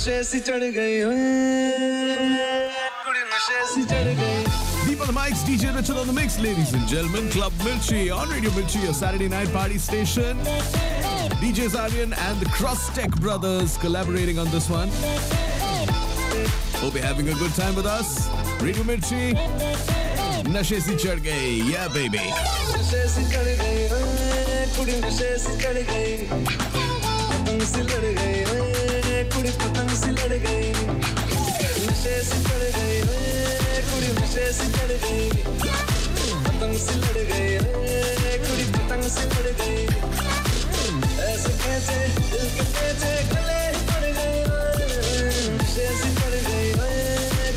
नशे the Mics, DJ Richard on the mix, ladies and gentlemen. Club Mirchi on Radio Mirchi, your Saturday night party station. DJ Zaryan and the Cross Tech Brothers collaborating on this one. Hope you're having a good time with us. Radio Mirchi. Nashe Si Gaye, yeah baby. Nashe Si Gaye, लड़ गई। नशे सी चढ़ गई कुड़ी नशे सी चढ़ गई। पतंग सी लड़ गई कुड़ी पतंग सी लड़ गई। ऐसे कैसे, दिल के कैसे गले पड़ गए नशे सी चढ़ गई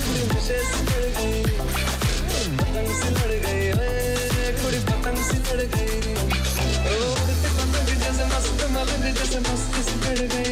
कुड़ी नशे सी चढ़ गई। पतंग सी लड़ गई कुड़ी पतंग सी लड़ गई। पतंग जैसे मस्त मलंग जैसे मस्त सी चढ़ गई।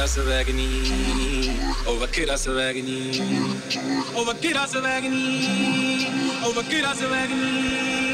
kiraz of agony, over kiraz of agony, over kiraz of agony, over kiraz of agony.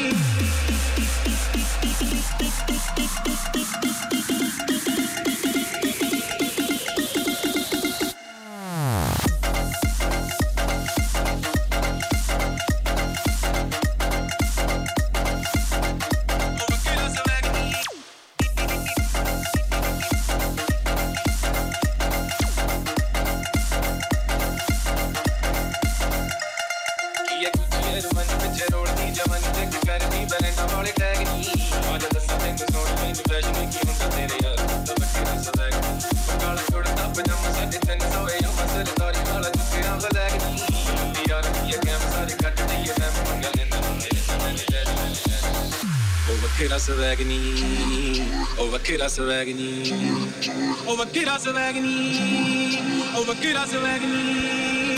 kiraz avagni over kiraz avagni over kiraz avagni over kiraz avagni